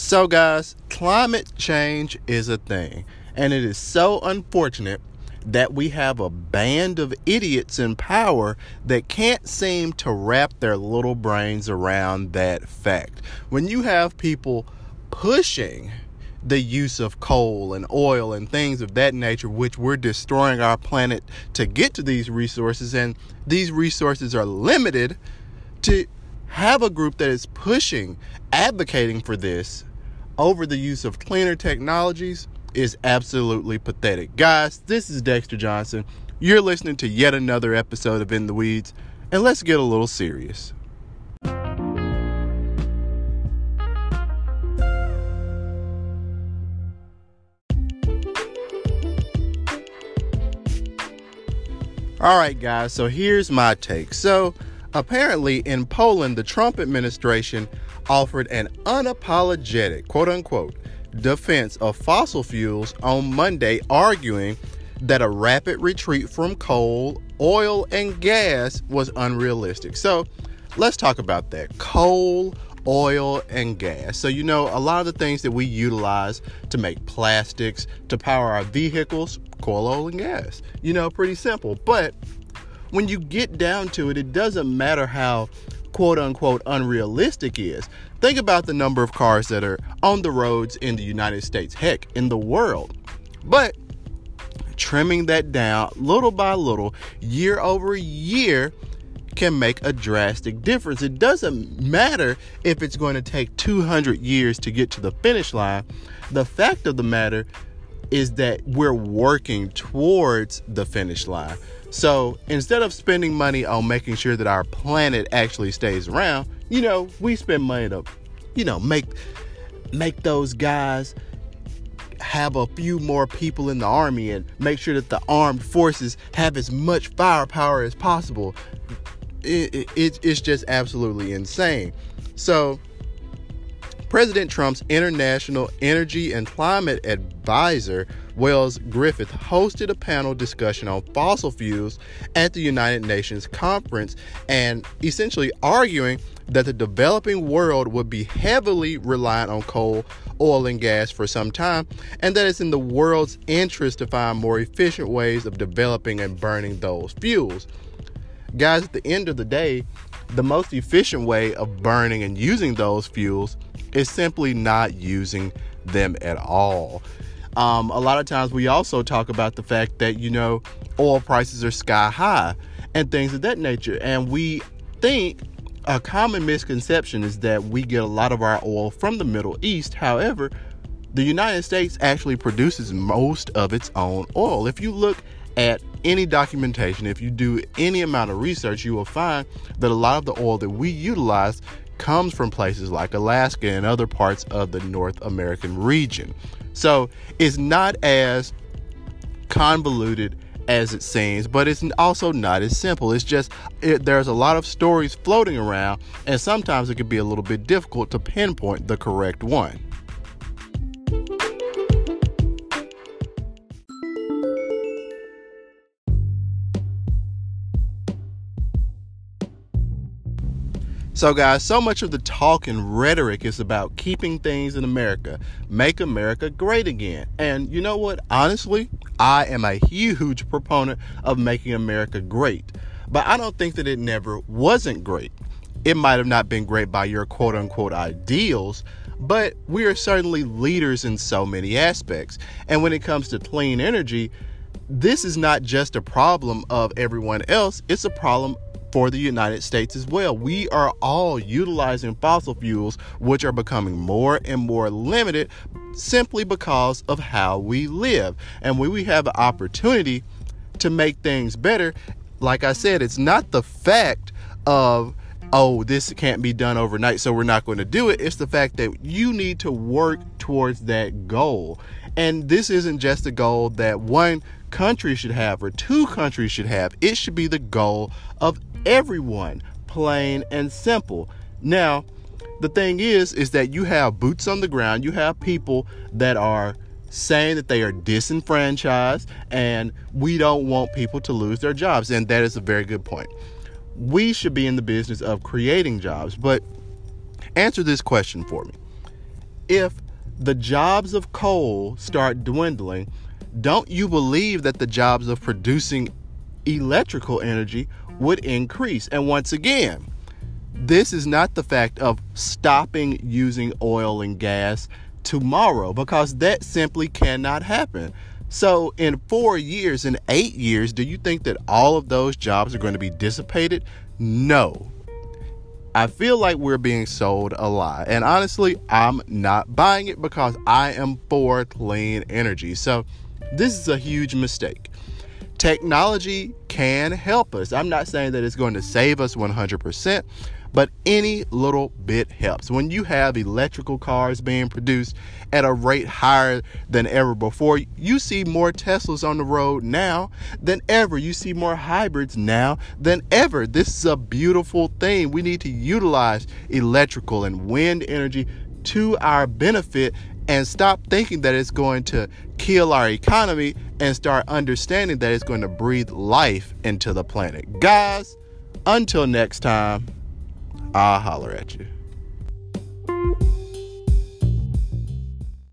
So, guys, climate change is a thing, and it is so unfortunate that we have a band of idiots in power that can't seem to wrap their little brains around that fact. When you have people pushing the use of coal and oil and things of that nature, which we're destroying our planet to get to these resources, and these resources are limited to have a group that is pushing, advocating for this over the use of cleaner technologies is absolutely pathetic. Guys, this is Dexter Johnson. You're listening to yet another episode of In the Weeds, and let's get a little serious. All right, guys, so here's my take. So, apparently, in Poland, the Trump administration offered an unapologetic, quote unquote, defense of fossil fuels on Monday, arguing that a rapid retreat from coal, oil, and gas was unrealistic. So let's talk about that coal, oil, and gas. So, you know, a lot of the things that we utilize to make plastics, to power our vehicles, coal, oil, and gas. You know, pretty simple. But when you get down to it, it doesn't matter how quote unquote unrealistic is. Think about the number of cars that are on the roads in the United States, heck, in the world. But trimming that down little by little, year over year, can make a drastic difference. It doesn't matter if it's going to take 200 years to get to the finish line. The fact of the matter is that we're working towards the finish line. So instead of spending money on making sure that our planet actually stays around, you know, we spend money to, you know, make make those guys have a few more people in the army and make sure that the armed forces have as much firepower as possible. It, it, it's just absolutely insane. So President Trump's International Energy and Climate Advisor, Wells Griffith, hosted a panel discussion on fossil fuels at the United Nations conference and essentially arguing that the developing world would be heavily reliant on coal, oil, and gas for some time, and that it's in the world's interest to find more efficient ways of developing and burning those fuels. Guys, at the end of the day, the most efficient way of burning and using those fuels is simply not using them at all. Um, a lot of times we also talk about the fact that, you know, oil prices are sky high and things of that nature. And we think a common misconception is that we get a lot of our oil from the Middle East. However, the United States actually produces most of its own oil. If you look at any documentation, if you do any amount of research, you will find that a lot of the oil that we utilize comes from places like Alaska and other parts of the North American region. So it's not as convoluted as it seems, but it's also not as simple. It's just it, there's a lot of stories floating around, and sometimes it can be a little bit difficult to pinpoint the correct one. So, guys, so much of the talk and rhetoric is about keeping things in America, make America great again. And you know what? Honestly, I am a huge proponent of making America great. But I don't think that it never wasn't great. It might have not been great by your quote unquote ideals, but we are certainly leaders in so many aspects. And when it comes to clean energy, this is not just a problem of everyone else, it's a problem for the United States as well. We are all utilizing fossil fuels, which are becoming more and more limited simply because of how we live. And when we have an opportunity to make things better, like I said, it's not the fact of oh, this can't be done overnight, so we're not going to do it. It's the fact that you need to work towards that goal. And this isn't just a goal that one country should have or two countries should have. It should be the goal of everyone, plain and simple. Now, the thing is is that you have boots on the ground, you have people that are saying that they are disenfranchised and we don't want people to lose their jobs and that is a very good point. We should be in the business of creating jobs, but answer this question for me. if the jobs of coal start dwindling, don't you believe that the jobs of producing electrical energy would increase? And once again, this is not the fact of stopping using oil and gas tomorrow because that simply cannot happen. So, in four years, in eight years, do you think that all of those jobs are going to be dissipated? No. I feel like we're being sold a lie. And honestly, I'm not buying it because I am for clean energy. So, this is a huge mistake. Technology can help us. I'm not saying that it's going to save us 100%, but any little bit helps. When you have electrical cars being produced at a rate higher than ever before, you see more Teslas on the road now than ever. You see more hybrids now than ever. This is a beautiful thing. We need to utilize electrical and wind energy to our benefit and stop thinking that it's going to kill our economy and start understanding that it's going to breathe life into the planet. Guys, until next time. I'll holler at you.